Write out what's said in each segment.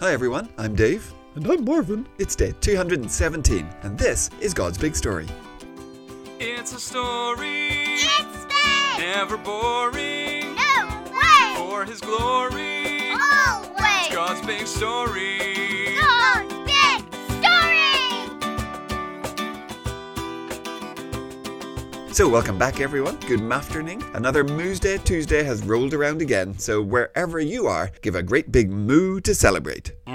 Hi everyone, I'm Dave. And I'm Marvin. It's day 217, and this is God's Big Story. It's a story, It's big! never boring. No way! For His glory, Always! It's God's big story. So, welcome back everyone. Good afternoon. Another Moo's Day Tuesday has rolled around again, so wherever you are, give a great big moo to celebrate. Moo!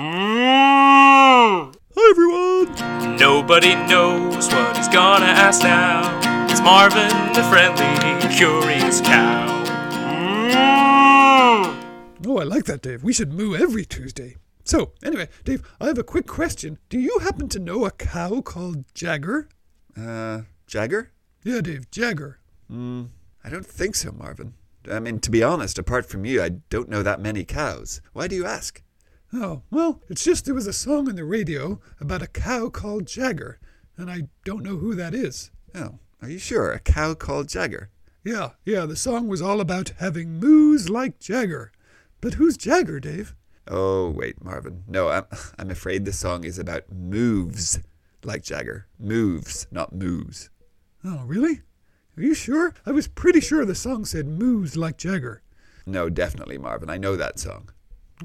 Hi, everyone. Nobody knows what he's gonna ask now. It's Marvin, the friendly, curious cow. Oh, I like that, Dave. We should moo every Tuesday. So, anyway, Dave, I have a quick question. Do you happen to know a cow called Jagger? Uh, Jagger? Yeah, Dave, Jagger. Hmm. I don't think so, Marvin. I mean, to be honest, apart from you, I don't know that many cows. Why do you ask? Oh, well, it's just there was a song on the radio about a cow called Jagger, and I don't know who that is. Oh, are you sure? A cow called Jagger? Yeah, yeah, the song was all about having moos like Jagger. But who's Jagger, Dave? Oh, wait, Marvin. No, I'm, I'm afraid the song is about moves like Jagger. Moves, not moves. Oh, really? Are you sure? I was pretty sure the song said moos like Jagger. No, definitely, Marvin. I know that song.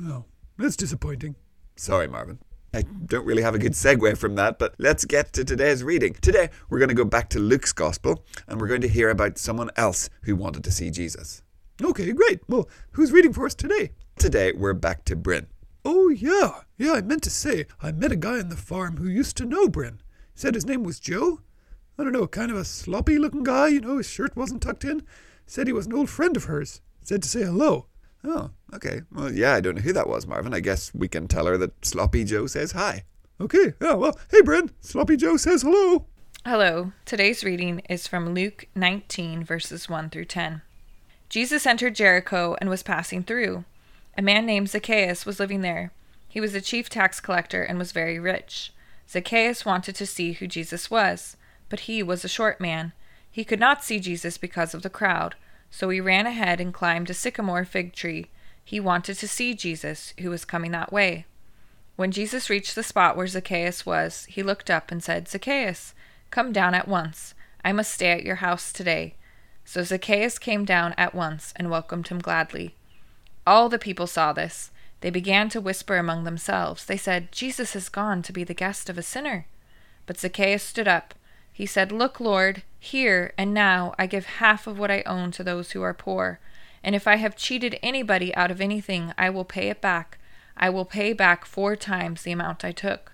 Oh, that's disappointing. Sorry, Marvin. I don't really have a good segue from that, but let's get to today's reading. Today, we're going to go back to Luke's Gospel, and we're going to hear about someone else who wanted to see Jesus. Okay, great. Well, who's reading for us today? Today, we're back to Bryn. Oh, yeah. Yeah, I meant to say, I met a guy on the farm who used to know Bryn. Said his name was Joe. I don't know, kind of a sloppy looking guy, you know, his shirt wasn't tucked in. Said he was an old friend of hers. Said to say hello. Oh, okay. Well, yeah, I don't know who that was, Marvin. I guess we can tell her that Sloppy Joe says hi. Okay, yeah, well, hey, Bryn. Sloppy Joe says hello. Hello. Today's reading is from Luke 19, verses 1 through 10. Jesus entered Jericho and was passing through. A man named Zacchaeus was living there. He was a chief tax collector and was very rich. Zacchaeus wanted to see who Jesus was, but he was a short man. He could not see Jesus because of the crowd, so he ran ahead and climbed a sycamore fig tree. He wanted to see Jesus, who was coming that way. When Jesus reached the spot where Zacchaeus was, he looked up and said, Zacchaeus, come down at once. I must stay at your house today. So Zacchaeus came down at once and welcomed him gladly. All the people saw this. They began to whisper among themselves. They said, Jesus has gone to be the guest of a sinner. But Zacchaeus stood up. He said, Look, Lord, here and now I give half of what I own to those who are poor. And if I have cheated anybody out of anything, I will pay it back. I will pay back four times the amount I took.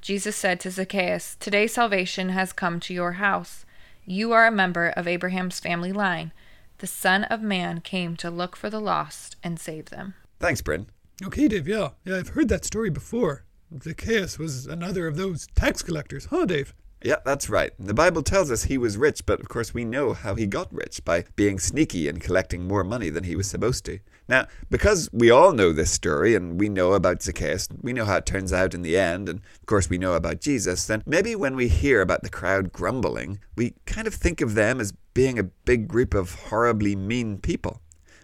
Jesus said to Zacchaeus, Today salvation has come to your house. You are a member of Abraham's family line. The Son of Man came to look for the lost and save them. Thanks, Bryn. Okay, Dave, yeah. Yeah, I've heard that story before. Zacchaeus was another of those tax collectors, huh, Dave? Yeah, that's right. The Bible tells us he was rich, but of course we know how he got rich by being sneaky and collecting more money than he was supposed to. Now, because we all know this story and we know about Zacchaeus, we know how it turns out in the end, and of course we know about Jesus, then maybe when we hear about the crowd grumbling, we kind of think of them as being a big group of horribly mean people.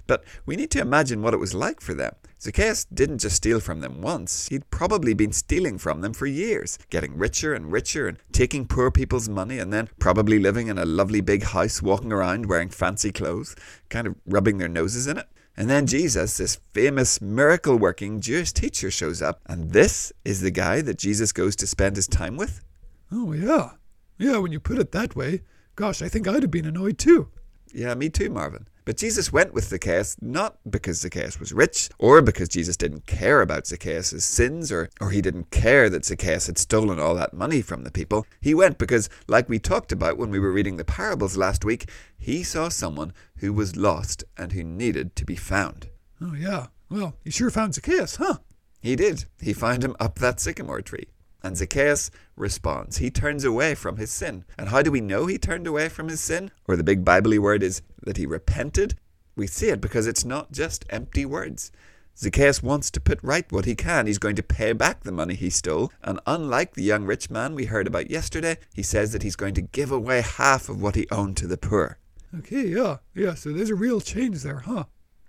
But we need to imagine what it was like for them. Zacchaeus didn't just steal from them once, he'd probably been stealing from them for years, getting richer and richer and taking poor people's money and then probably living in a lovely big house, walking around wearing fancy clothes, kind of rubbing their noses in it. And then Jesus, this famous miracle working Jewish teacher, shows up, and this is the guy that Jesus goes to spend his time with? Oh, yeah. Yeah, when you put it that way, gosh, I think I'd have been annoyed too. Yeah, me too, Marvin. But Jesus went with Zacchaeus not because Zacchaeus was rich, or because Jesus didn't care about Zacchaeus' sins, or, or he didn't care that Zacchaeus had stolen all that money from the people. He went because, like we talked about when we were reading the parables last week, he saw someone who was lost and who needed to be found. Oh, yeah. Well, he sure found Zacchaeus, huh? He did. He found him up that sycamore tree. And Zacchaeus responds. He turns away from his sin. And how do we know he turned away from his sin? Or the big Bible word is that he repented? We see it because it's not just empty words. Zacchaeus wants to put right what he can. He's going to pay back the money he stole. And unlike the young rich man we heard about yesterday, he says that he's going to give away half of what he owned to the poor. Okay, yeah. Yeah, so there's a real change there, huh?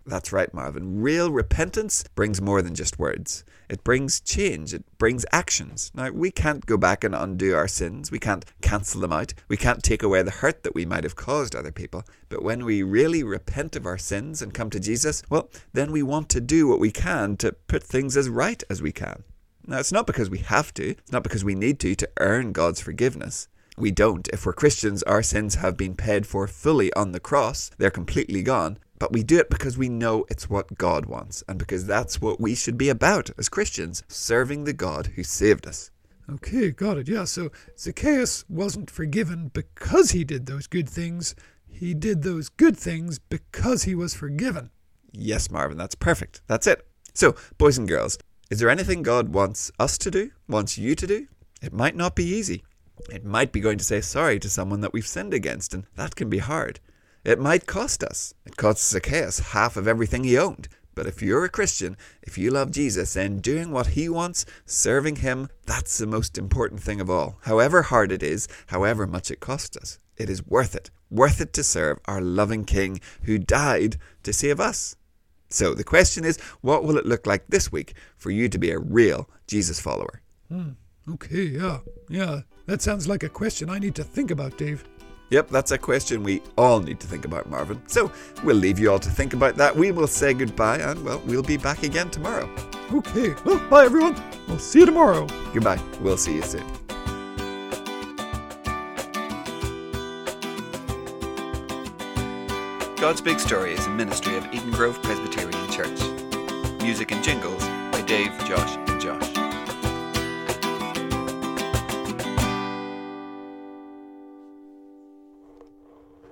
That's right, Marvin. Real repentance brings more than just words. It brings change. It brings actions. Now, we can't go back and undo our sins. We can't cancel them out. We can't take away the hurt that we might have caused other people. But when we really repent of our sins and come to Jesus, well, then we want to do what we can to put things as right as we can. Now, it's not because we have to, it's not because we need to to earn God's forgiveness. We don't. If we're Christians, our sins have been paid for fully on the cross, they're completely gone. But we do it because we know it's what God wants, and because that's what we should be about as Christians, serving the God who saved us. Okay, got it. Yeah, so Zacchaeus wasn't forgiven because he did those good things. He did those good things because he was forgiven. Yes, Marvin, that's perfect. That's it. So, boys and girls, is there anything God wants us to do, wants you to do? It might not be easy. It might be going to say sorry to someone that we've sinned against, and that can be hard. It might cost us. It cost Zacchaeus half of everything he owned. But if you're a Christian, if you love Jesus and doing what he wants, serving him, that's the most important thing of all. However hard it is, however much it costs us, it is worth it. Worth it to serve our loving King who died to save us. So the question is, what will it look like this week for you to be a real Jesus follower? Hmm. Okay, yeah, yeah. That sounds like a question I need to think about, Dave. Yep, that's a question we all need to think about, Marvin. So we'll leave you all to think about that. We will say goodbye, and well, we'll be back again tomorrow. Okay, well, bye everyone. We'll see you tomorrow. Goodbye. We'll see you soon. God's Big Story is a ministry of Eden Grove Presbyterian Church. Music and jingles by Dave, Josh, and Josh.